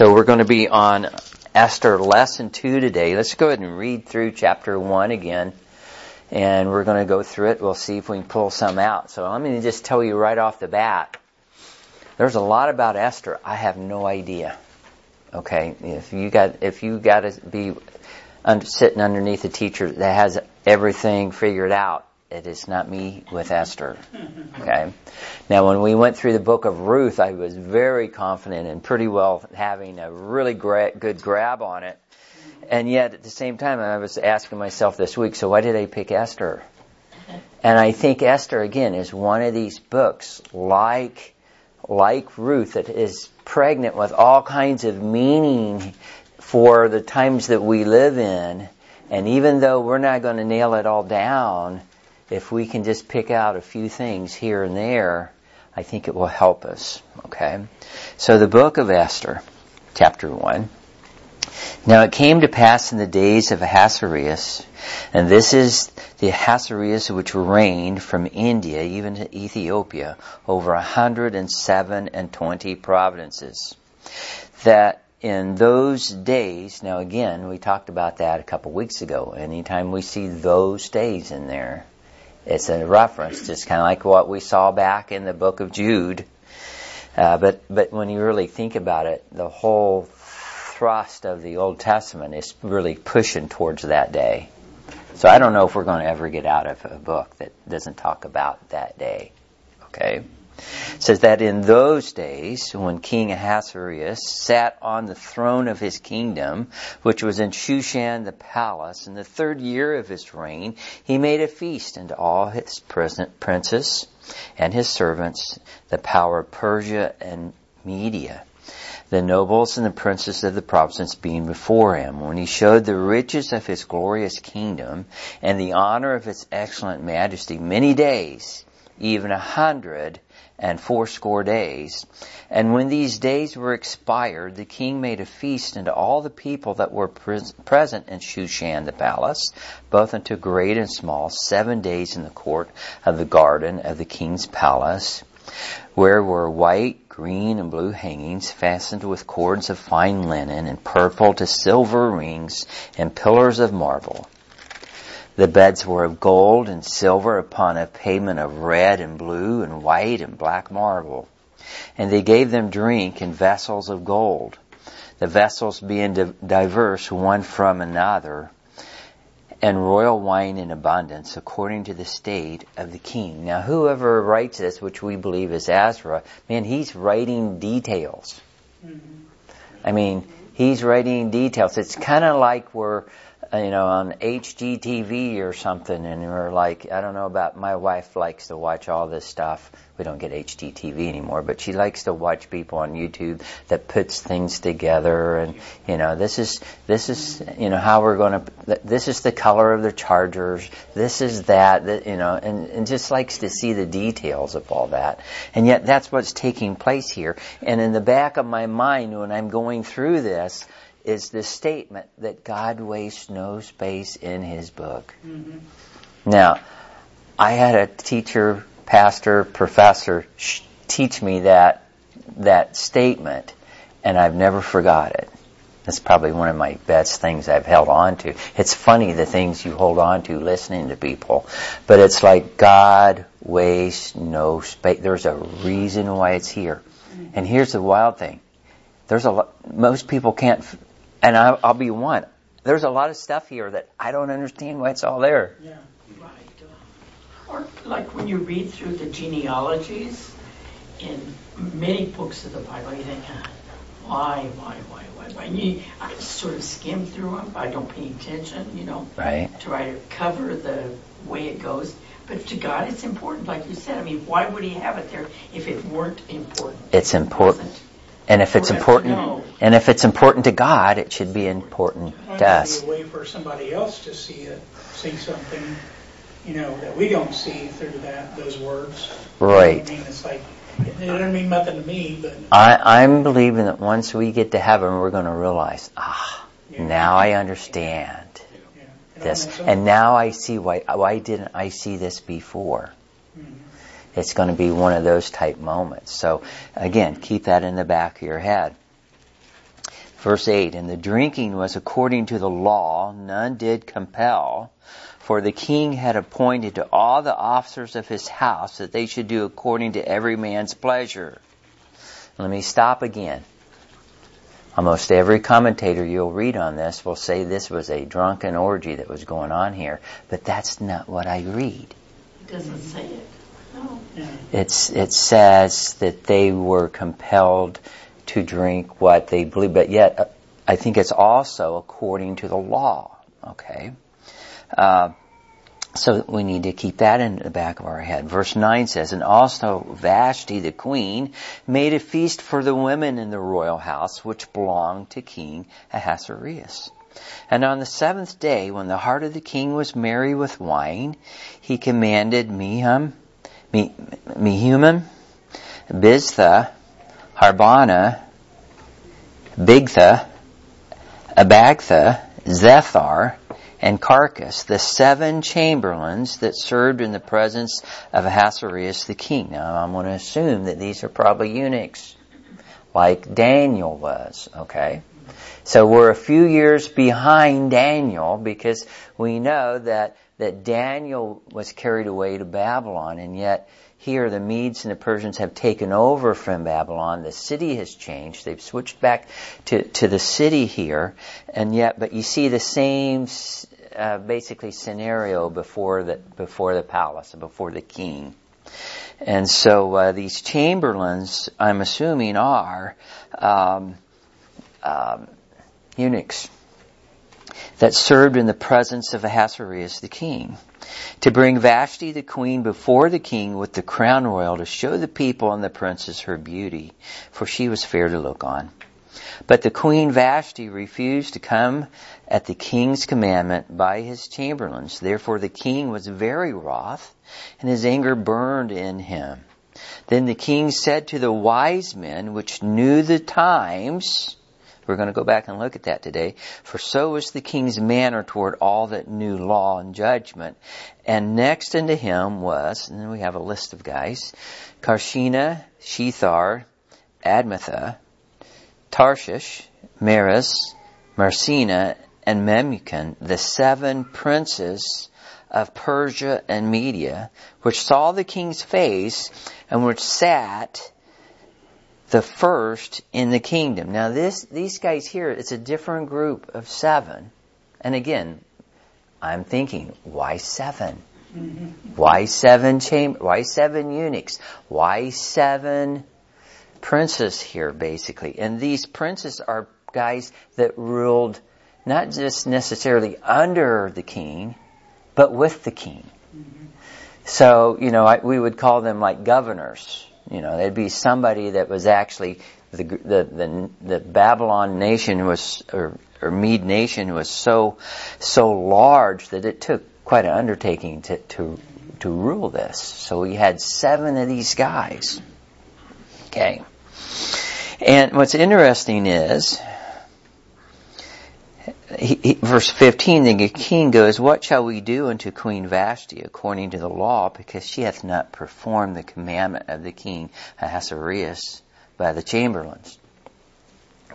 So we're going to be on Esther lesson two today. Let's go ahead and read through chapter one again. And we're going to go through it. We'll see if we can pull some out. So let me just tell you right off the bat. There's a lot about Esther. I have no idea. Okay. If you got, if you got to be under, sitting underneath a teacher that has everything figured out, it is not me with Esther. Okay. Now, when we went through the book of Ruth, I was very confident and pretty well having a really good grab on it. And yet, at the same time, I was asking myself this week, so why did I pick Esther? And I think Esther, again, is one of these books, like, like Ruth, that is pregnant with all kinds of meaning for the times that we live in. And even though we're not going to nail it all down, if we can just pick out a few things here and there, I think it will help us. Okay? So the book of Esther, chapter 1. Now it came to pass in the days of Ahasuerus, and this is the Ahasuerus which reigned from India even to Ethiopia over a hundred and seven and twenty provinces. That in those days, now again, we talked about that a couple weeks ago. Anytime we see those days in there, it's a reference, just kind of like what we saw back in the book of Jude. Uh, but but when you really think about it, the whole thrust of the Old Testament is really pushing towards that day. So I don't know if we're going to ever get out of a book that doesn't talk about that day. Okay. It says that in those days, when King Ahasuerus sat on the throne of his kingdom, which was in Shushan the palace, in the third year of his reign, he made a feast unto all his present princes and his servants, the power of Persia and Media the nobles and the princes of the province being before him, when he showed the riches of his glorious kingdom and the honor of its excellent majesty many days, even a hundred and fourscore days. And when these days were expired, the king made a feast unto all the people that were present in Shushan the palace, both unto great and small, seven days in the court of the garden of the king's palace, where were white, green, and blue hangings fastened with cords of fine linen and purple to silver rings and pillars of marble. The beds were of gold and silver upon a pavement of red and blue and white and black marble. And they gave them drink in vessels of gold, the vessels being diverse one from another, and royal wine in abundance according to the state of the king. Now whoever writes this, which we believe is Ezra, man, he's writing details. Mm-hmm. I mean, he's writing details. It's kind of like we're Uh, you know, on HGTV or something, and we're like, I don't know about my wife likes to watch all this stuff. We don't get HGTV anymore, but she likes to watch people on YouTube that puts things together, and you know, this is this is you know how we're going to. This is the color of the chargers. This is that. that you know, and, and just likes to see the details of all that, and yet that's what's taking place here. And in the back of my mind, when I'm going through this is the statement that God wastes no space in His book. Mm-hmm. Now, I had a teacher, pastor, professor sh- teach me that that statement, and I've never forgot it. That's probably one of my best things I've held on to. It's funny the things you hold on to listening to people, but it's like God wastes no space. There's a reason why it's here. Mm-hmm. And here's the wild thing. There's a lot, most people can't and I'll, I'll be one. There's a lot of stuff here that I don't understand why it's all there. Yeah, right. Or like when you read through the genealogies in many books of the Bible, you think, ah, why, why, why, why, why? And you, I sort of skim through them. I don't pay attention, you know, right. try to cover the way it goes. But to God, it's important, like you said. I mean, why would He have it there if it weren't important? It's important. And if it's important, and if it's important to God, it should be important to us. Be a way for somebody else to see it, see something, you know, that we don't see through that those words. Right. I mean, it's like it doesn't mean nothing to me, but I, I'm believing that once we get to heaven, we're going to realize, ah, yeah. now I understand yeah. this, and now I see why. Why didn't I see this before? It's going to be one of those type moments. So again, keep that in the back of your head. Verse 8, and the drinking was according to the law, none did compel, for the king had appointed to all the officers of his house that they should do according to every man's pleasure. Let me stop again. Almost every commentator you'll read on this will say this was a drunken orgy that was going on here, but that's not what I read. It doesn't say it. It's, it says that they were compelled to drink what they believe, but yet uh, I think it's also according to the law. Okay. Uh, so we need to keep that in the back of our head. Verse 9 says, And also Vashti the queen made a feast for the women in the royal house which belonged to King Ahasuerus. And on the seventh day, when the heart of the king was merry with wine, he commanded Mehum, Mehumim, Biztha, Harbona, Bigtha, Abagtha, Zethar, and Carcas, the seven chamberlains that served in the presence of Ahasuerus the king. Now I'm going to assume that these are probably eunuchs, like Daniel was, okay? So we're a few years behind Daniel because we know that, that Daniel was carried away to Babylon and yet here the Medes and the Persians have taken over from Babylon. The city has changed. They've switched back to, to the city here. And yet, but you see the same, uh, basically scenario before the, before the palace, before the king. And so, uh, these chamberlains, I'm assuming are, um, um, eunuchs that served in the presence of Ahasuerus the king to bring Vashti the queen before the king with the crown royal to show the people and the princes her beauty, for she was fair to look on. But the queen Vashti refused to come at the king's commandment by his chamberlains. Therefore the king was very wroth, and his anger burned in him. Then the king said to the wise men which knew the times, we're going to go back and look at that today. For so was the king's manner toward all that knew law and judgment. And next unto him was, and then we have a list of guys, Carshena, Shethar, Admatha, Tarshish, Meres, Marsena, and Memucan, the seven princes of Persia and Media, which saw the king's face and which sat the first in the kingdom. Now this, these guys here, it's a different group of seven. And again, I'm thinking, why 7 mm-hmm. Why seven chamber, why seven eunuchs? Why seven princes here basically? And these princes are guys that ruled not just necessarily under the king, but with the king. So, you know, I, we would call them like governors you know, there'd be somebody that was actually the the the, the Babylon nation was or, or Mede nation was so so large that it took quite an undertaking to to to rule this. So we had seven of these guys. Okay. And what's interesting is he, verse 15, the king goes, What shall we do unto Queen Vashti according to the law, because she hath not performed the commandment of the king Ahasuerus by the chamberlains?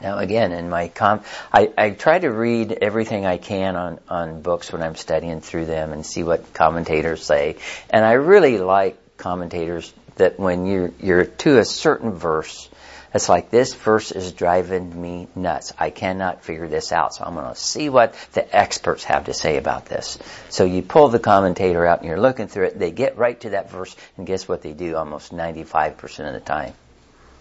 Now again, in my com, I, I try to read everything I can on, on books when I'm studying through them and see what commentators say. And I really like commentators that when you're, you're to a certain verse, it's like this verse is driving me nuts. I cannot figure this out. So I'm going to see what the experts have to say about this. So you pull the commentator out and you're looking through it. They get right to that verse and guess what they do almost 95% of the time?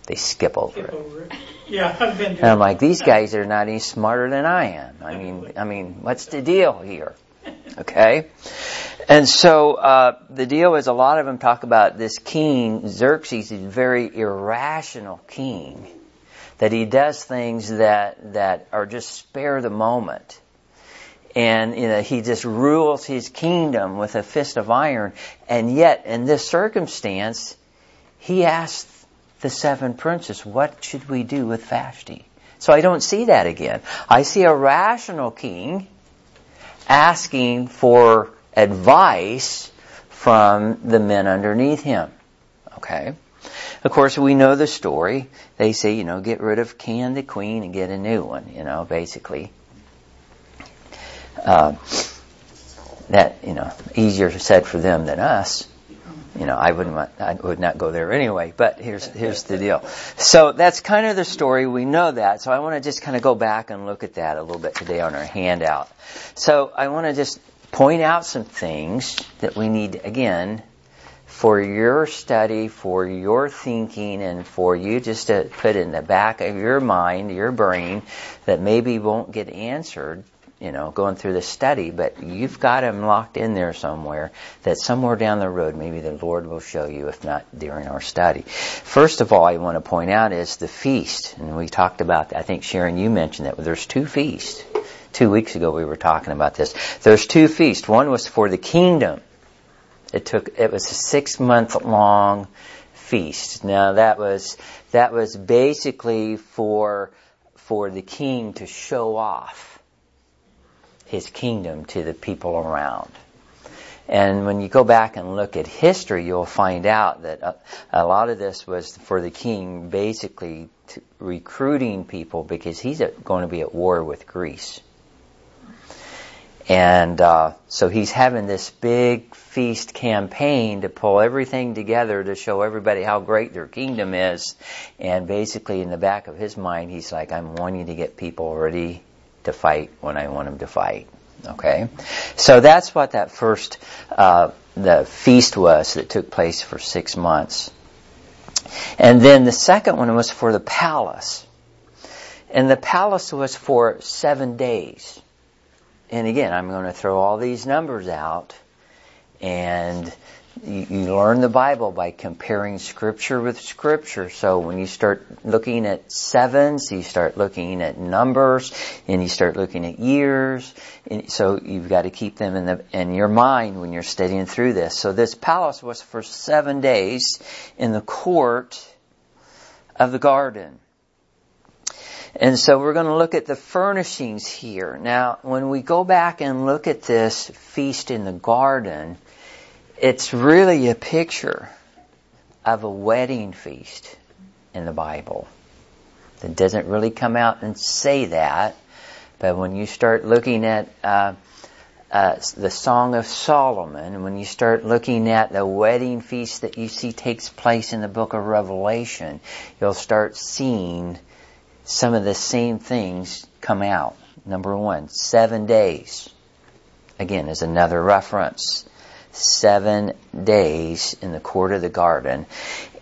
They skip over skip it. Over it. Yeah, I've been And I'm like, these guys are not any smarter than I am. I mean, I mean, what's the deal here? Okay? And so uh, the deal is a lot of them talk about this king, Xerxes, is a very irrational king, that he does things that, that are just spare the moment. And you know, he just rules his kingdom with a fist of iron. And yet, in this circumstance, he asked the seven princes, what should we do with Vashti? So I don't see that again. I see a rational king asking for advice from the men underneath him. Okay? of course, we know the story. They say, you know, get rid of Can the Queen and get a new one, you know, basically. Uh, that, you know, easier said for them than us. You know, I wouldn't want, I would not go there anyway, but here's, here's the deal. So that's kind of the story. We know that. So I want to just kind of go back and look at that a little bit today on our handout. So I want to just point out some things that we need, again, for your study, for your thinking, and for you just to put in the back of your mind, your brain, that maybe won't get answered you know, going through the study, but you've got them locked in there somewhere that somewhere down the road maybe the Lord will show you, if not during our study. First of all, I want to point out is the feast. And we talked about. I think Sharon, you mentioned that there's two feasts. Two weeks ago we were talking about this. There's two feasts. One was for the kingdom. It took, it was a six month long feast. Now that was, that was basically for, for the king to show off his kingdom to the people around. And when you go back and look at history, you'll find out that a, a lot of this was for the king basically recruiting people because he's going to be at war with Greece. And uh, so he's having this big feast campaign to pull everything together to show everybody how great their kingdom is. And basically, in the back of his mind, he's like, I'm wanting to get people ready to fight when I want them to fight. Okay, so that's what that first uh, the feast was that took place for six months, and then the second one was for the palace, and the palace was for seven days. And again, I'm going to throw all these numbers out, and you, learn the Bible by comparing scripture with scripture. So when you start looking at sevens, you start looking at numbers, and you start looking at years. And so you've got to keep them in the in your mind when you're studying through this. So this palace was for seven days in the court of the garden. And so we're going to look at the furnishings here. Now, when we go back and look at this feast in the garden, it's really a picture of a wedding feast in the Bible. It doesn't really come out and say that, but when you start looking at uh, uh, the Song of Solomon, when you start looking at the wedding feast that you see takes place in the book of Revelation, you'll start seeing some of the same things come out. Number one, seven days. Again, is another reference seven days in the court of the garden.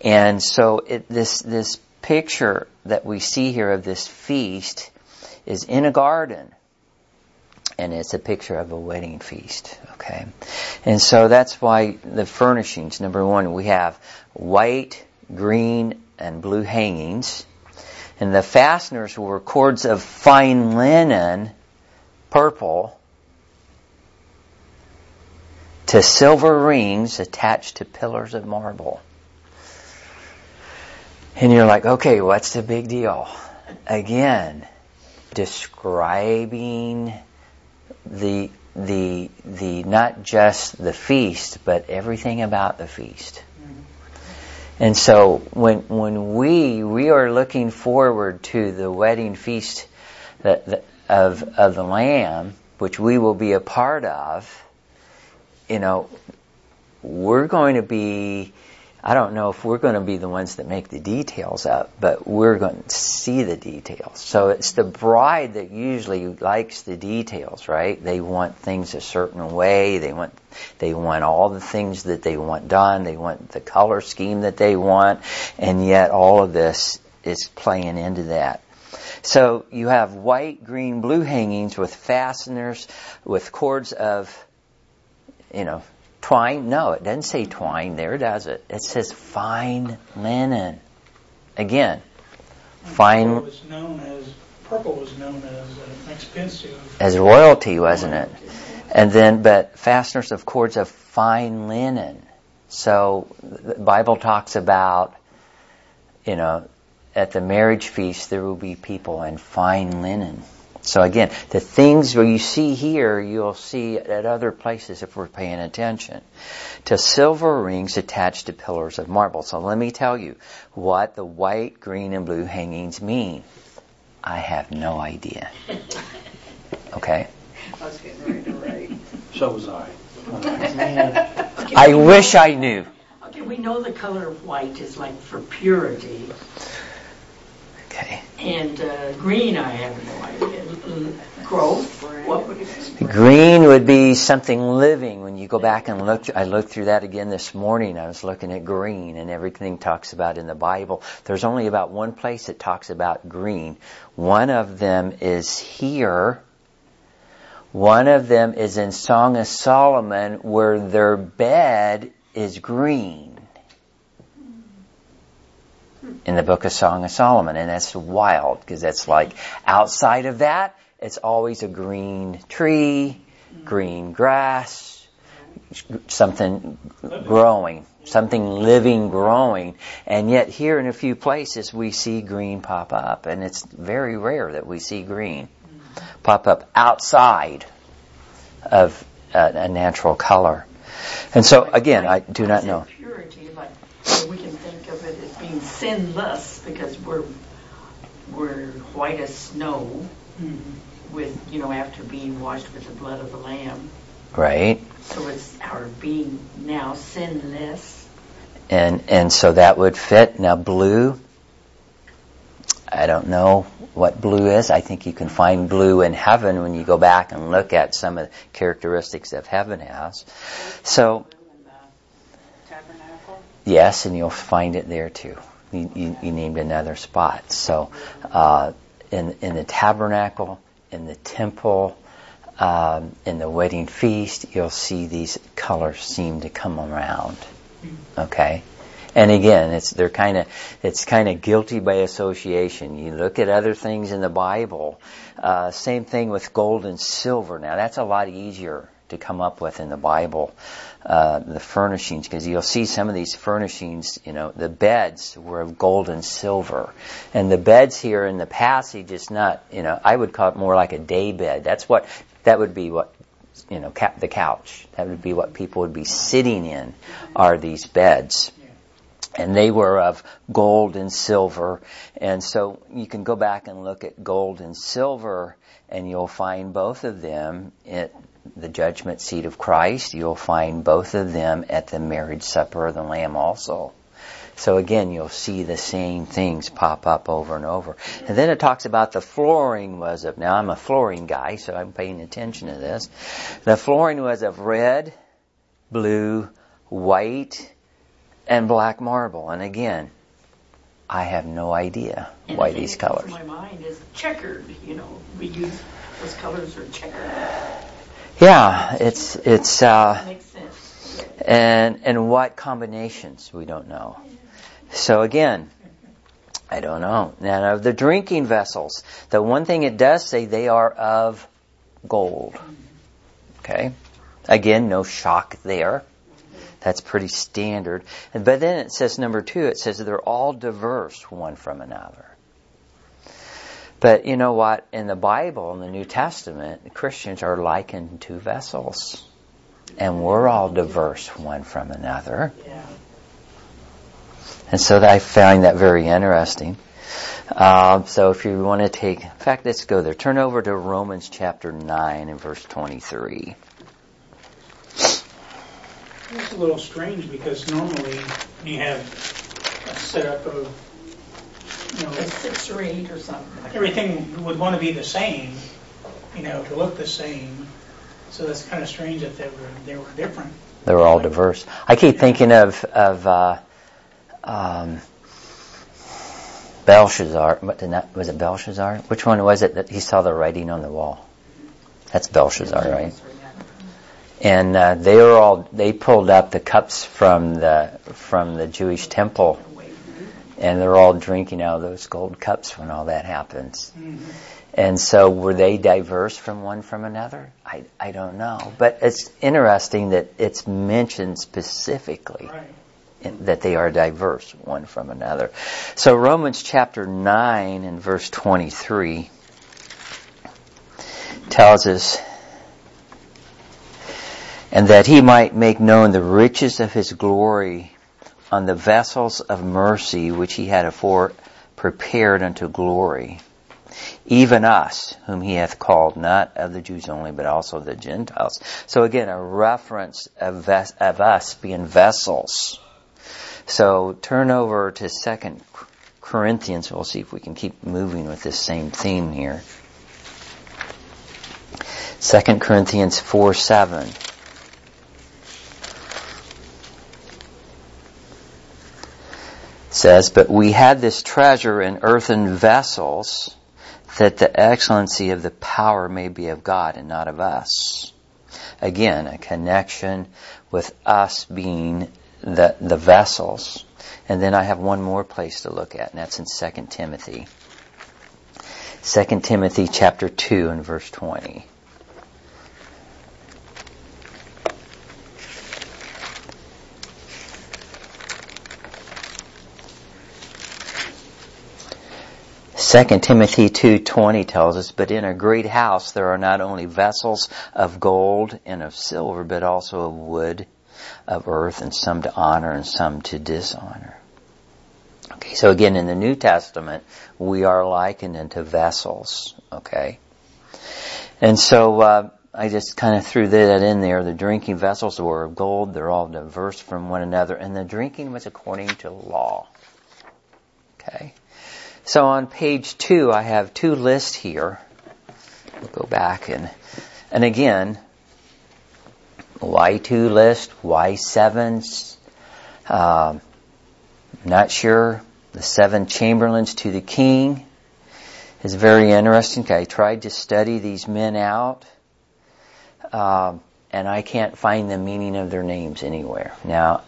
And so it, this, this picture that we see here of this feast is in a garden. And it's a picture of a wedding feast, okay? And so that's why the furnishings, number one, we have white, green, and blue hangings. And the fasteners were cords of fine linen, purple, to silver rings attached to pillars of marble. And you're like, okay, what's the big deal? Again, describing the the the not just the feast, but everything about the feast. And so when when we we are looking forward to the wedding feast that, that, of of the Lamb, which we will be a part of, you know, we're going to be, I don't know if we're going to be the ones that make the details up, but we're going to see the details. So it's the bride that usually likes the details, right? They want things a certain way. They want, they want all the things that they want done. They want the color scheme that they want. And yet all of this is playing into that. So you have white, green, blue hangings with fasteners, with cords of you know, twine. No, it doesn't say twine there, does it? It says fine linen. Again, fine. Purple was known as purple was known as uh, expensive. As royalty, wasn't it? And then, but fasteners of cords of fine linen. So the Bible talks about, you know, at the marriage feast there will be people in fine linen. So again, the things where you see here, you'll see at other places if we're paying attention. To silver rings attached to pillars of marble. So let me tell you what the white, green, and blue hangings mean. I have no idea. Okay? I was getting ready to write. So was I. I wish I knew. Okay, we know the color of white is like for purity, Okay. and uh, green I have no idea. Growth, what would it be? Green would be something living. When you go back and look, I looked through that again this morning. I was looking at green and everything talks about in the Bible. There's only about one place that talks about green. One of them is here. One of them is in Song of Solomon where their bed is green. In the book of Song of Solomon. And that's wild because that's like outside of that, it's always a green tree, green grass, something growing, something living growing. And yet here in a few places we see green pop up and it's very rare that we see green pop up outside of a, natural color. And so again, I do not know. Purity, like so we can think of it as being sinless because we're we're white as snow Mhm. with you know after being washed with the blood of the lamb. Right? So it's our being now sinless. And and so that would fit. Now blue, I don't know what blue is. I think you can find blue in heaven when you go back and look at some of the characteristics that heaven has. So In the tabernacle. yes, and you'll find it there too. You, you, named another spot. So uh, in in the tabernacle, in the temple, um, in the wedding feast, you'll see these colors seem to come around. Okay. And again, it's they're kind of it's kind of guilty by association. You look at other things in the Bible. Uh, same thing with gold and silver. Now that's a lot easier to come up with in the Bible. Uh, the furnishings, because you'll see some of these furnishings. You know, the beds were of gold and silver, and the beds here in the passage is not. You know, I would call it more like a day bed. That's what that would be. What you know, ca- the couch. That would be what people would be sitting in. Are these beds? and they were of gold and silver. And so you can go back and look at gold and silver, and you'll find both of them at the judgment seat of Christ. You'll find both of them at the marriage supper of the Lamb also. So again, you'll see the same things pop up over and over. And then it talks about the flooring was of, now I'm a flooring guy, so I'm paying attention to this. The flooring was of red, blue, white, and black marble. And again, I have no idea And why the these colors. my mind is checkered. You know, we use those colors are checkered. Yeah, it's it's uh, and and what combinations we don't know. So again, I don't know. Now of the drinking vessels, the one thing it does say they are of gold. Okay, again, no shock there. That's pretty standard. But then it says number two, it says they're all diverse one from another. But you know what? In the Bible, in the New Testament, Christians are likened to vessels. And we're all diverse one from another. Yeah. And so I find that very interesting. Um, so if you want to take, in fact, let's go there. Turn over to Romans chapter 9 and verse 23. It's a little strange because normally when you have a setup of, you A know, six or eight or something. Like everything would want to be the same, you know, to look the same. So that's kind of strange that they were they were different. They're all diverse. I keep thinking of, of, uh, um, Belshazzar. What did that, was it Belshazzar? Which one was it that he saw the writing on the wall? That's Belshazzar, right? And uh, they were all they pulled up the cups from the from the Jewish temple, and they're all drinking out of those gold cups when all that happens. And so, were they diverse from one from another? I I don't know, but it's interesting that it's mentioned specifically Right. in- that they are diverse one from another. So Romans chapter 9 and verse 23. tells us, and that he might make known the riches of his glory on the vessels of mercy which he had afore prepared unto glory. Even us, whom he hath called, not of the Jews only, but also of the Gentiles. So again, a reference of, ves- of us being vessels. So turn over to Second Corinthians. We'll see if we can keep moving with this same theme here. 2 Corinthians 4 7. Says, But we had this treasure in earthen vessels, that the excellency of the power may be of God and not of us. Again, a connection with us being the, the vessels. And then I have one more place to look at, and that's in 2 Timothy. 2 Timothy chapter 2 and verse 20. 2 Timothy 2:20 tells us, "But in a great house there are not only vessels of gold and of silver, but also of wood, of earth, and some to honor and some to dishonor." Okay, so again in the New Testament, we are likened into vessels, okay? And so uh, I just kind of threw that in there. The drinking vessels were of gold, they're all diverse from one another, and the drinking was according to law. Okay? So on page two, I have two lists here. We'll go back and, and again, Y2 list, Y7s, uh, not sure. The seven chamberlains to the king is very interesting. I tried to study these men out, uh, and I can't find the meaning of their names anywhere. Now,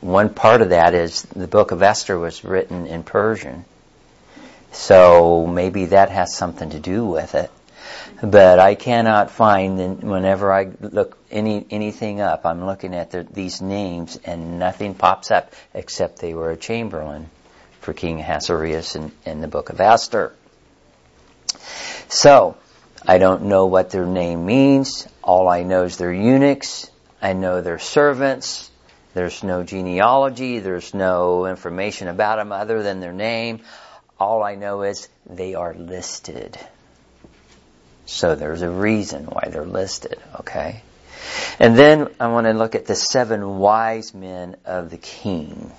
one part of that is the book of Esther was written in Persian. So maybe that has something to do with it. But I cannot find, whenever I look any anything up, I'm looking at the, these names and nothing pops up except they were a chamberlain for King Ahasuerus in, in the book of Esther. So, I don't know what their name means. All I know is they're eunuchs. I know they're servants. There's no genealogy. There's no information about them other than their name. All I know is they are listed. So there's a reason why they're listed, okay? And then I want to look at the seven wise men of the king.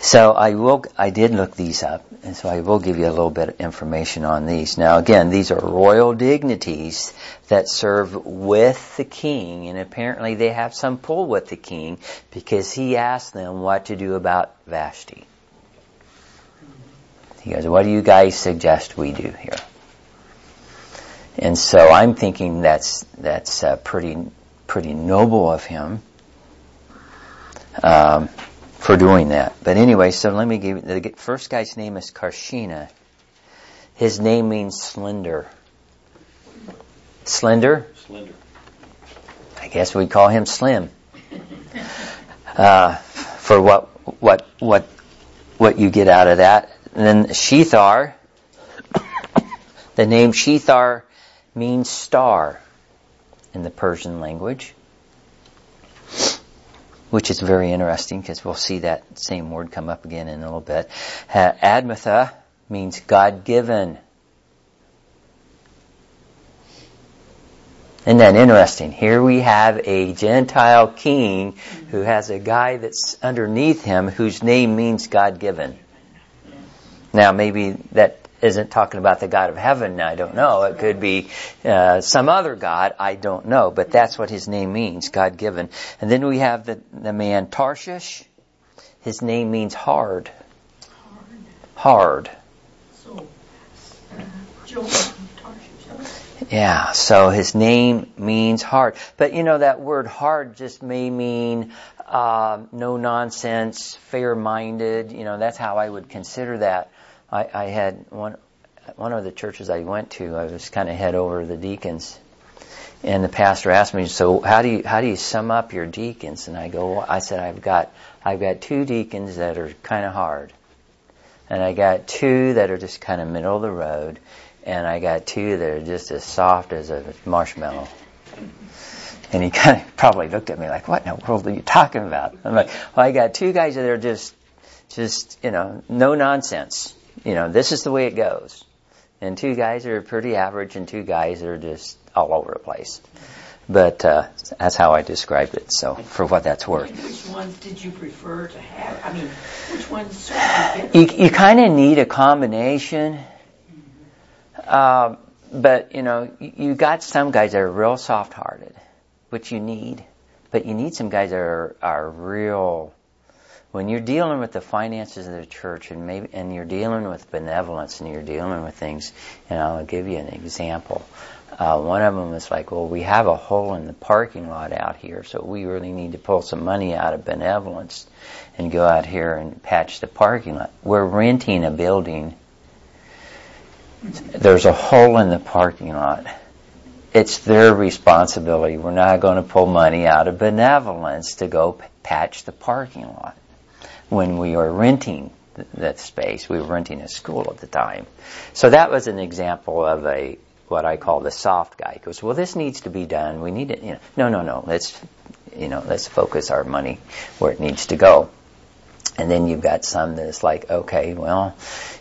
So I will, I did look these up, and so I will give you a little bit of information on these. Now again, these are royal dignities that serve with the king, and apparently they have some pull with the king because he asked them what to do about Vashti. He goes, what do you guys suggest we do here? And so I'm thinking that's, that's uh, pretty, pretty noble of him, um, for doing that. But anyway, so let me give you, the first guy's name is Carshena. His name means slender. Slender? Slender. I guess we'd call him slim. Uh, for what, what, what, what you get out of that. And then Shethar, the name Shethar means star in the Persian language, which is very interesting because we'll see that same word come up again in a little bit. Uh, Admatha means God given. Isn't that interesting? Here we have a Gentile king who has a guy that's underneath him whose name means God given. Now, maybe that isn't talking about the God of heaven. I don't know. It could be uh, some other God. I don't know. But that's what his name means, God given. And then we have the, the man Tarshish. His name means hard. Hard. Yeah, so his name means hard. But you know, that word hard just may mean uh, no nonsense, fair minded. You know, that's how I would consider that. I, I had one one of the churches I went to. I was kind of head over the deacons, and the pastor asked me, "So how do you how do you sum up your deacons?" And I go, "I said I've got I've got two deacons that are kind of hard, and I got two that are just kind of middle of the road, and I got two that are just as soft as a marshmallow. And he kind of probably looked at me like, "What in the world are you talking about?" I'm like, "Well, I got two guys that are just, just you know, no nonsense. You know, this is the way it goes." And two guys are pretty average, and two guys are just all over the place. But uh, that's how I described it. So, for what that's worth. Which ones did you prefer to have? I mean, which ones You, you kind of need a combination. Uh, but, you know, you, you got some guys that are real soft hearted, which you need. But you need some guys that are, are real. When you're dealing with the finances of the church and maybe, and you're dealing with benevolence and you're dealing with things, and I'll give you an example. Uh, one of them was like, well, we have a hole in the parking lot out here, so we really need to pull some money out of benevolence and go out here and patch the parking lot. We're renting a building. There's a hole in the parking lot. It's their responsibility. We're not going to pull money out of benevolence to go patch the parking lot. When we were renting th- that space, we were renting a school at the time. So that was an example of a what I call the soft guy. He goes, well, this needs to be done. We need it. You know, no, no, no. Let's, you know, let's focus our money where it needs to go. And then you've got some that's like, okay, well,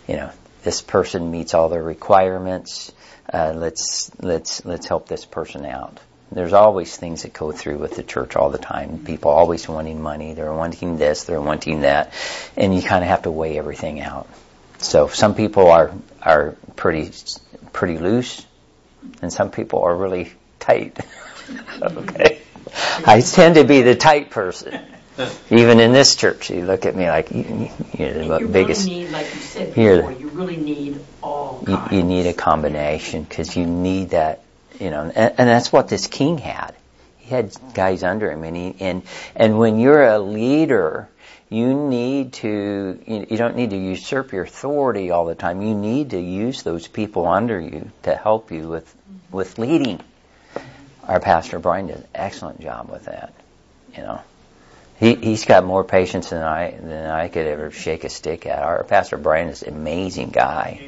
you know, this person meets all the requirements. Uh, let's let's let's help this person out. There's always things that go through with the church all the time. People always wanting money. They're wanting this. They're wanting that, and you kind of have to weigh everything out. So some people are are pretty pretty loose, and some people are really tight. okay, I tend to be the tight person. Even in this church, you look at me like you, you're the you biggest. really need, like you said Here. before, you really need all you, you need a combination because you need that, you know, and, and that's what this king had. He had guys under him, and he, and and when you're a leader, you need to you, you don't need to usurp your authority all the time. You need to use those people under you to help you with with leading. Our pastor Brian did an excellent job with that, you know. He, he's got more patience than I than I could ever shake a stick at. Our pastor Brian is an amazing guy,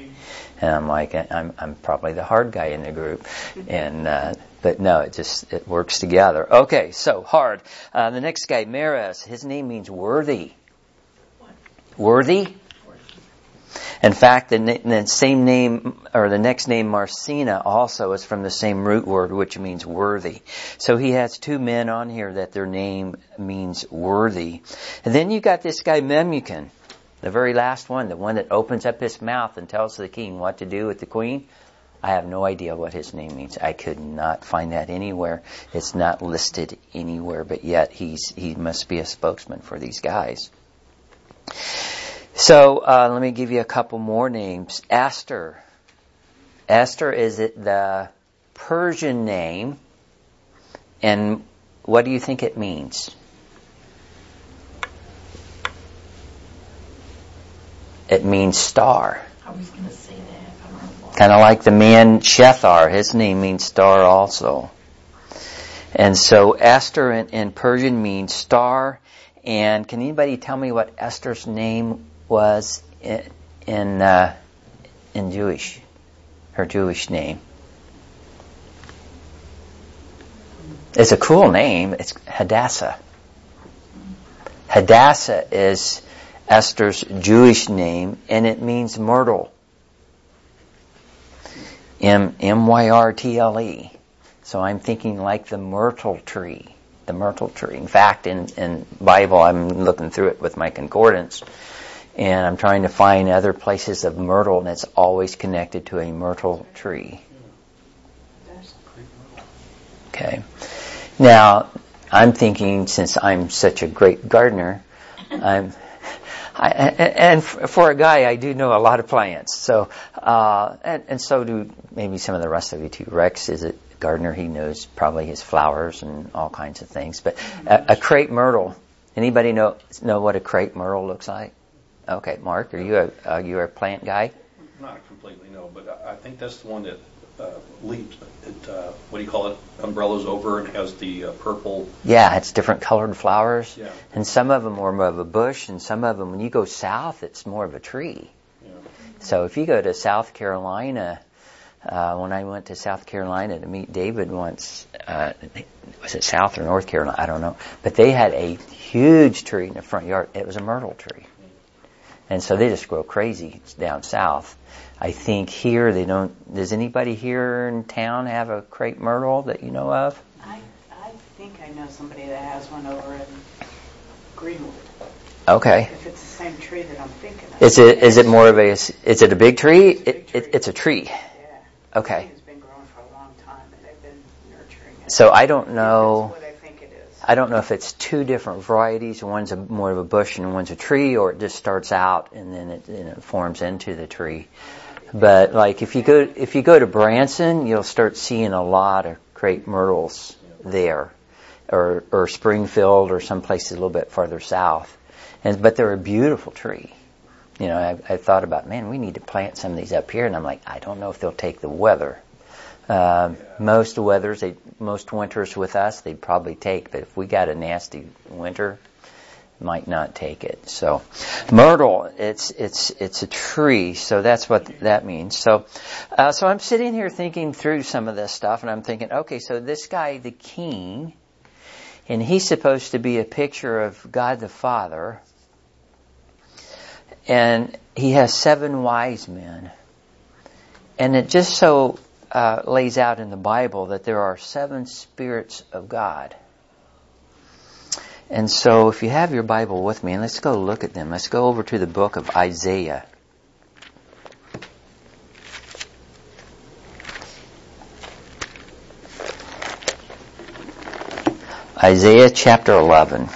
and I'm like I'm I'm probably the hard guy in the group, and uh, but no, it just it works together. Okay, so hard. Uh, the next guy, Meres, his name means worthy. Worthy. In fact, the, the same name, or the next name, Marsena, also is from the same root word, which means worthy. So he has two men on here that their name means worthy. And then you got this guy, Memucan, the very last one, the one that opens up his mouth and tells the king what to do with the queen. I have no idea what his name means. I could not find that anywhere. It's not listed anywhere, but yet he's, he must be a spokesman for these guys. So uh, let me give you a couple more names. Esther. Esther is it the Persian name, and what do you think it means? It means star. I was going to say that. I don't know why. Kind of like the man Shethar. His name means star also. And so Esther in, in Persian means star. And can anybody tell me what Esther's name was in in, uh, in Jewish? Her Jewish name. It's a cool name. It's Hadassah. Hadassah is Esther's Jewish name, and it means myrtle. M M Y R T L E. So I'm thinking like the myrtle tree, the myrtle tree. In fact, in in Bible, I'm looking through it with my concordance, and I'm trying to find other places of myrtle, and it's always connected to a myrtle tree. Okay. Now, I'm thinking since I'm such a great gardener, I'm I, and for a guy, I do know a lot of plants. So, uh, and, and so do maybe some of the rest of you too. Rex is a gardener. He knows probably his flowers and all kinds of things. But a, a crepe myrtle. Anybody know know what a crepe myrtle looks like? Okay, Mark, are you a are you a plant guy? Not completely, no, but I think that's the one that uh, leaves, it, uh, what do you call it, umbrellas over and has the uh, purple, Yeah, it's different colored flowers, Yeah. and some of them are more of a bush, and some of them, when you go south, it's more of a tree. know. So if you go to South Carolina, Uh, when I went to South Carolina to meet David once, uh, was it South or North Carolina? I don't know. But they had a huge tree in the front yard. It was a myrtle tree. And so they just grow crazy down south. I think here they don't. Does anybody here in town have a crepe myrtle that you know of? I, I think I know somebody that has one over in Greenwood. Okay. If it's the same tree that I'm thinking of. Is it is it more of a is it a big tree? It's a big It, tree. it, it's a tree. Yeah. Okay. It's been growing for a long time and they've been nurturing it. So I don't know. I don't know if it's two different varieties. One's a, more of a bush and one's a tree, or it just starts out and then it, and it forms into the tree. But like if you go if you go to Branson, you'll start seeing a lot of crepe myrtles there, or or Springfield, or some places a little bit farther south. And but they're a beautiful tree. You know, I, I thought about, man, we need to plant some of these up here, and I'm like, I don't know if they'll take the weather. Um, most weathers, they, most winters with us, they'd probably take, but if we got a nasty winter, might not take it. So, myrtle, it's it's it's a tree, so that's what that means. So, uh, so I'm sitting here thinking through some of this stuff, and I'm thinking, okay, so this guy, the king, and he's supposed to be a picture of God the Father, and he has seven wise men, and it just so uh, lays out in the Bible that there are seven spirits of God. And so if you have your Bible with me, and let's go look at them. Let's go over to the book of Isaiah. Isaiah chapter 11.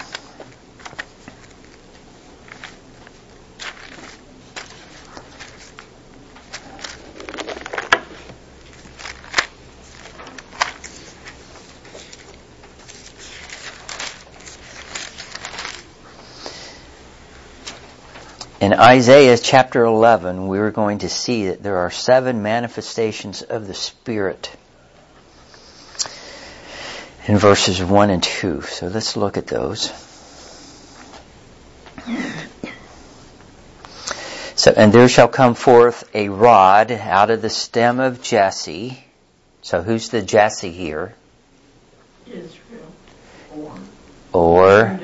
Isaiah chapter 11, we're going to see that there are seven manifestations of the Spirit in verses 1 and 2. So let's look at those. So, and there shall come forth a rod out of the stem of Jesse. So who's the Jesse here? Israel, or Or, Judah, or what? No, and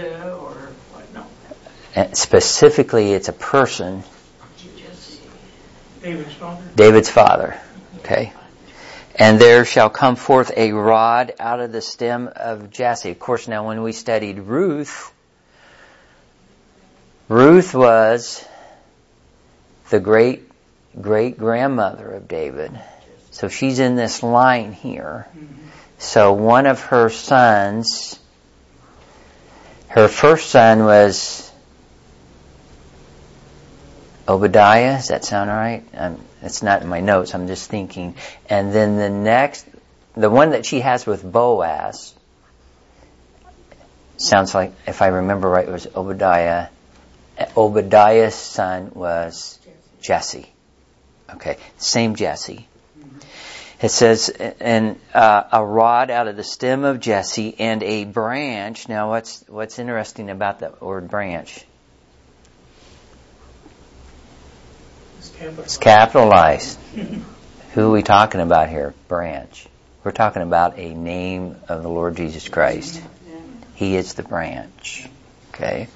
specifically, it's a person, David's father. David's father. Okay. And there shall come forth a rod out of the stem of Jesse. Of course, now when we studied Ruth, Ruth was the great great grandmother of David. So she's in this line here. So one of her sons, her first son was Obadiah. Does that sound all right? Um, it's not in my notes. I'm just thinking. And then the next, the one that she has with Boaz, sounds like, if I remember right, it was Obadiah. Obadiah's son was Jesse. Okay, same Jesse. It says, and uh, a rod out of the stem of Jesse, and a branch. Now, what's what's interesting about that word branch? It's capital. It's capitalized. Who are we talking about here? Branch. We're talking about a name of the Lord Jesus Christ. He is the branch. Okay.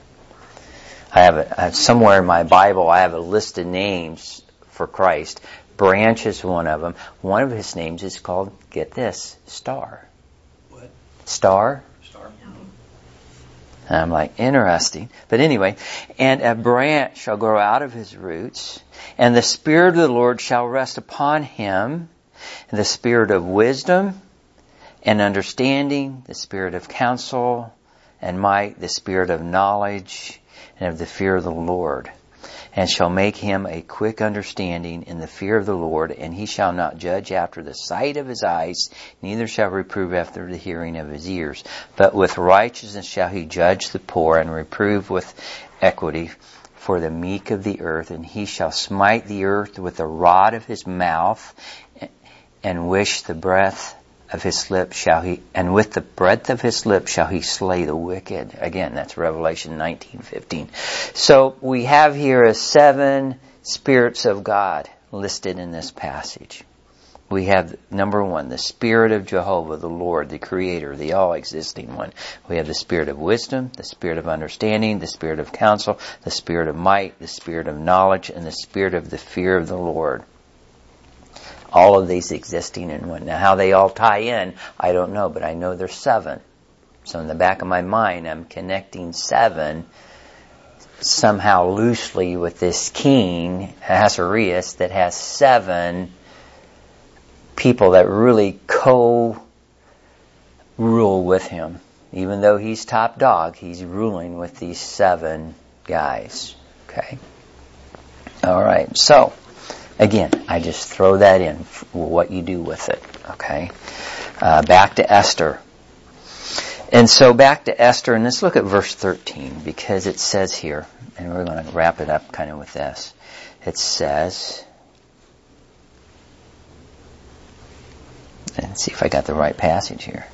I have, a, I have somewhere in my Bible. I have a list of names for Christ. Branch is one of them. One of his names is called, get this, Star. What? Star. And I'm like, interesting. But anyway, and a branch shall grow out of his roots, and the Spirit of the Lord shall rest upon him, the Spirit of wisdom and understanding, the Spirit of counsel and might, the Spirit of knowledge and of the fear of the Lord. And shall make him a quick understanding in the fear of the Lord, and he shall not judge after the sight of his eyes, neither shall reprove after the hearing of his ears. But with righteousness shall he judge the poor, and reprove with equity for the meek of the earth, and he shall smite the earth with the rod of his mouth, and wish the breath of his lips shall he, and with the breadth of his lips shall he slay the wicked. Again, that's Revelation 19:15. So we have here a seven spirits of God listed in this passage. we have number one, the Spirit of Jehovah, the Lord, the Creator, the all existing one. We have the Spirit of wisdom, the Spirit of understanding, the Spirit of counsel, the Spirit of might, the Spirit of knowledge, and the Spirit of the fear of the Lord. All of these existing in one. Now how they all tie in, I don't know, but I know there's seven. So in the back of my mind, I'm connecting seven somehow loosely with this king, Ahasuerus, that has seven people that really co rule with him. Even though he's top dog, he's ruling with these seven guys. Okay? Alright, so, again, I just throw that in, what you do with it. Okay? Uh, back to Esther. And so back to Esther, and let's look at verse 13, because it says here, and we're going to wrap it up kind of with this. It says, and see if I got the right passage here.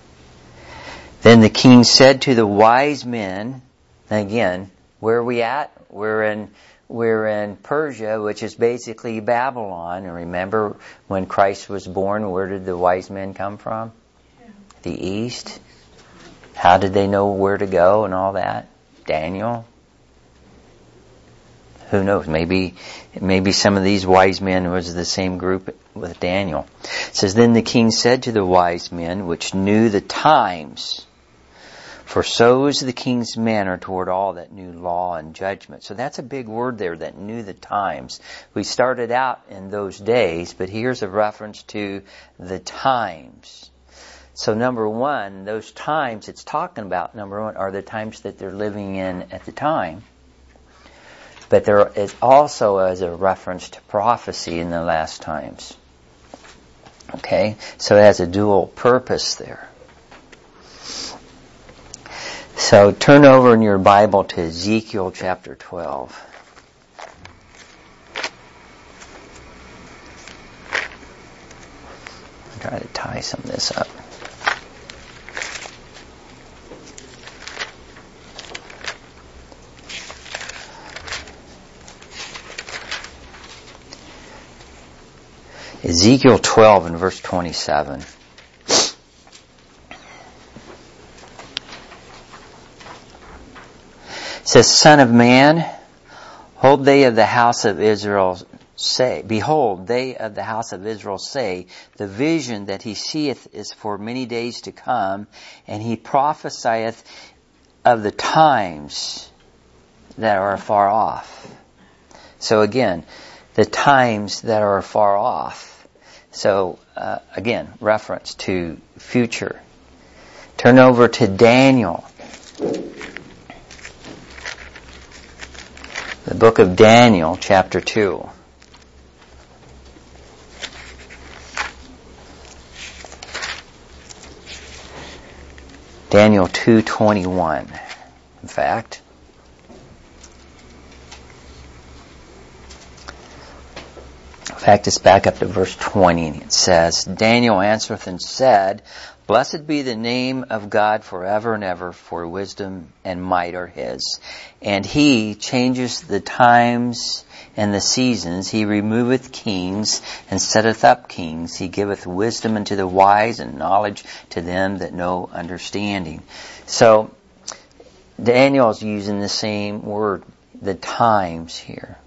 Then the king said to the wise men, again, where are we at? We're in, we're in Persia, which is basically Babylon. And remember when Christ was born, where did the wise men come from? The east. How did they know where to go and all that? Daniel. Who knows? Maybe, maybe some of these wise men was the same group with Daniel. It says, Then the king said to the wise men, which knew the times, for so is the king's manner toward all that knew law and judgment. So that's a big word there, that knew the times. We started out in those days, but here's a reference to the times. So number one, those times it's talking about, number one, are the times that they're living in at the time but there is also as a reference to prophecy in the last times. Okay? So it has a dual purpose there. So turn over in your Bible to Ezekiel chapter 12. Try to tie some of this up. Ezekiel 12 and verse 27. Says, Son of man, hold they of the house of Israel say, Behold, they of the house of Israel say, The vision that he seeth is for many days to come, and he prophesieth of the times that are far off. So again, the times that are far off. So uh, again, reference to future. Turn over to Daniel. The book of Daniel, chapter 2. Daniel 2:21. In fact, In fact, it's back up to verse 20 and it says, Daniel answereth and said, Blessed be the name of God forever and ever, for wisdom and might are His. And He changes the times and the seasons. He removeth kings and setteth up kings. He giveth wisdom unto the wise and knowledge to them that know understanding. So, Daniel's using the same word, the times here.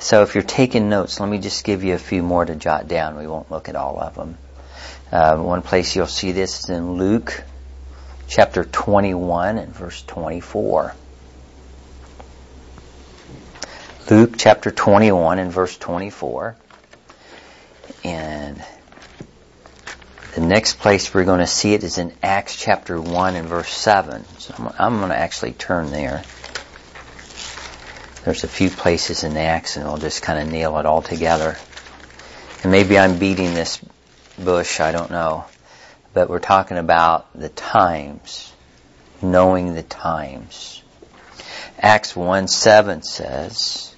So if you're taking notes, let me just give you a few more to jot down. We won't look at all of them. Uh, one place you'll see this is in Luke chapter 21 and verse 24. Luke chapter 21 and verse 24. And the next place we're going to see it is in Acts chapter 1 and verse 7. So I'm, I'm going to actually turn there. There's a few places in Acts, and we'll just kind of nail it all together. And maybe I'm beating this bush, I don't know. But we're talking about the times, knowing the times. Acts 1 7 says,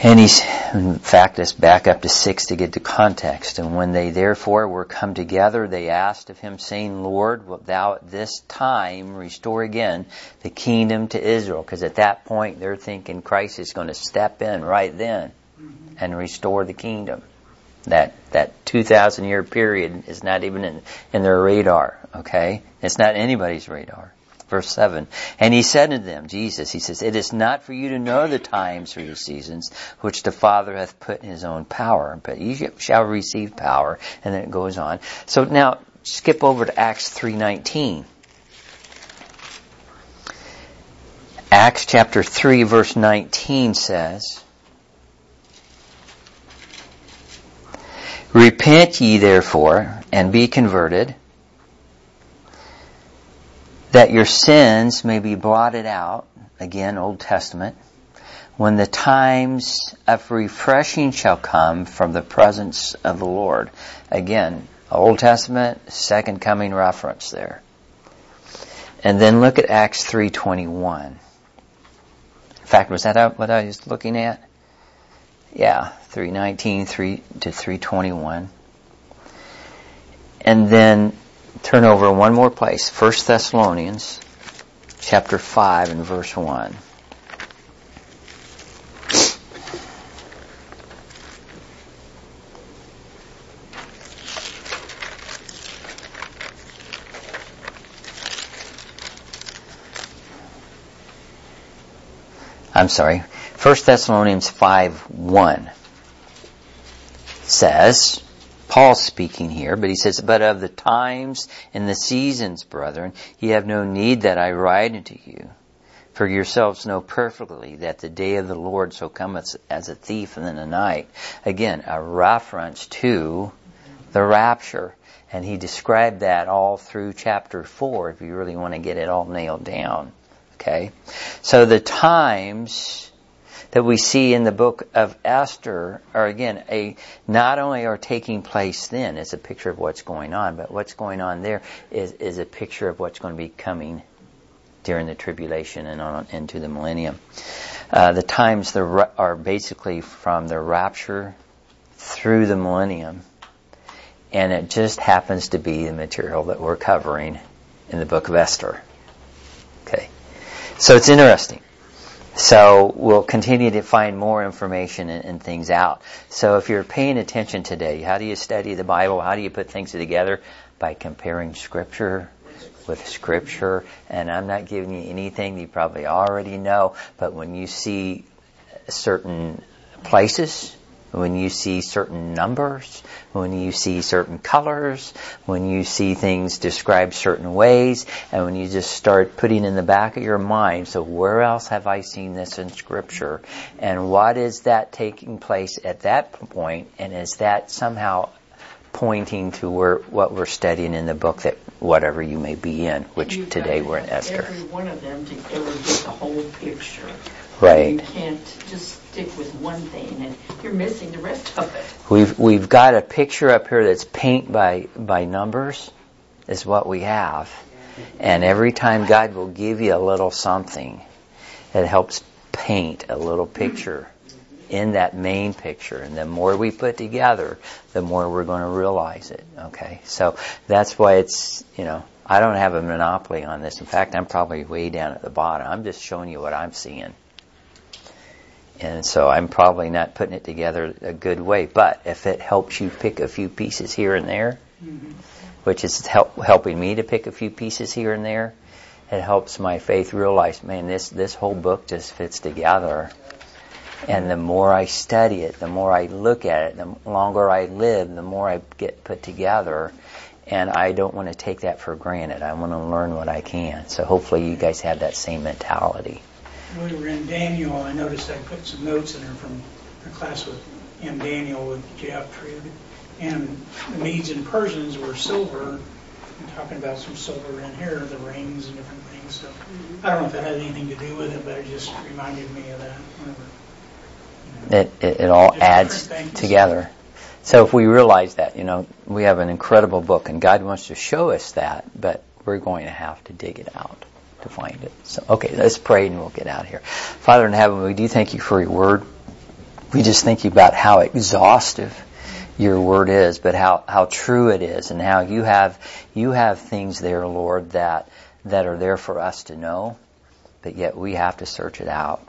and he's, in fact, let's back up to 6 to get the context. And when they therefore were come together, they asked of him, saying, Lord, wilt thou at this time restore again the kingdom to Israel? Because at that point, they're thinking Christ is going to step in right then mm-hmm. and restore the kingdom. That that 2,000 year period is not even in, in their radar. Okay, it's not anybody's radar. Verse 7. And he said to them, Jesus, he says, It is not for you to know the times or the seasons which the Father hath put in his own power, but ye shall receive power. And then it goes on. So now skip over to Acts 3.19. Acts chapter 3 verse 19 says, Repent ye therefore, and be converted, that your sins may be blotted out, again, Old Testament, when the times of refreshing shall come from the presence of the Lord. Again, Old Testament, second coming reference there. And then look at Acts 3.21. In fact, was that what I was looking at? Yeah, 319 3 to 321. And then turn over one more place. 1 Thessalonians chapter 5 and verse 1. I'm sorry, 1 Thessalonians 5 1 says, Paul speaking here, but he says, But of the times and the seasons, brethren, ye have no need that I write unto you. For yourselves know perfectly that the day of the Lord so cometh as a thief in the night. Again, a reference to the rapture. And he described that all through chapter 4 if you really want to get it all nailed down. Okay? So the times that we see in the book of Esther are again a not only are taking place then, it's a picture of what's going on, but what's going on there is, is a picture of what's going to be coming during the tribulation and on into the millennium. Uh, the times the, are basically from the rapture through the millennium, and it just happens to be the material that we're covering in the book of Esther. Okay. So it's interesting. So we'll continue to find more information and, and, things out. So if you're paying attention today, how do you study the Bible? How do you put things together? By comparing Scripture with Scripture. And I'm not giving you anything you probably already know, but when you see certain places, when you see certain numbers, when you see certain colors, when you see things described certain ways, and when you just start putting in the back of your mind, so where else have I seen this in scripture? And what is that taking place at that point? And is that somehow pointing to where, what we're studying in the book that whatever you may be in, which You've today we're in Esther. Every one of them to get the whole picture. Right. You can't just stick with one thing and you're missing the rest of it. We've we've got a picture up here that's paint by by numbers is what we have. And every time God will give you a little something, it helps paint a little picture in that main picture. And the more we put together, the more we're going to realize it. Okay? So that's why it's, you know, I don't have a monopoly on this. In fact, I'm probably way down at the bottom. I'm just showing you what I'm seeing. And so I'm probably not putting it together a good way. But if it helps you pick a few pieces here and there, mm-hmm. which is help, helping me to pick a few pieces here and there, it helps my faith realize, man, this, this whole book just fits together. And the more I study it, the more I look at it, the longer I live, the more I get put together. And I don't want to take that for granted. I want to learn what I can. So hopefully you guys have that same mentality we were in Daniel, I noticed I put some notes in there from the class with in Daniel with Jeff Trude. And the Medes and Persians were silver. I'm talking about some silver in here, the rings and different things. So mm-hmm. I don't know if that had anything to do with it, but it just reminded me of that. Whenever, you know, it, it, it all adds together. So if we realize that, you know, we have an incredible book and God wants to show us that, but we're going to have to dig it out to find it. So, okay, let's pray and we'll get out of here. Father in heaven, we do thank you for your word. We just think about how exhaustive your word is, but how, how true it is and how you have, you have things there, Lord, that, that are there for us to know, but yet we have to search it out.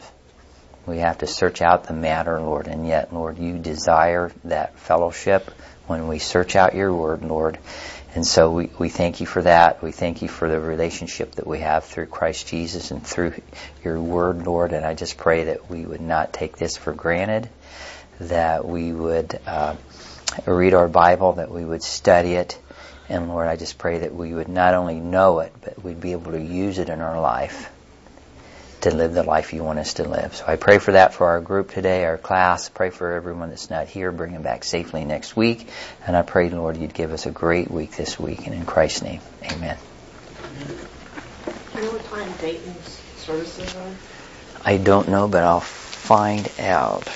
We have to search out the matter, Lord, and yet, Lord, you desire that fellowship when we search out your word, Lord. And so we, we thank you for that. We thank you for the relationship that we have through Christ Jesus and through your word, Lord. And I just pray that we would not take this for granted, that we would uh, read our Bible, that we would study it. And Lord, I just pray that we would not only know it, but we'd be able to use it in our life to live the life you want us to live. So I pray for that for our group today, our class. Pray for everyone that's not here. Bring them back safely next week. And I pray, Lord, you'd give us a great week this week. And in Christ's name, amen. Do you know what time Dayton's services are? I don't know, but I'll find out.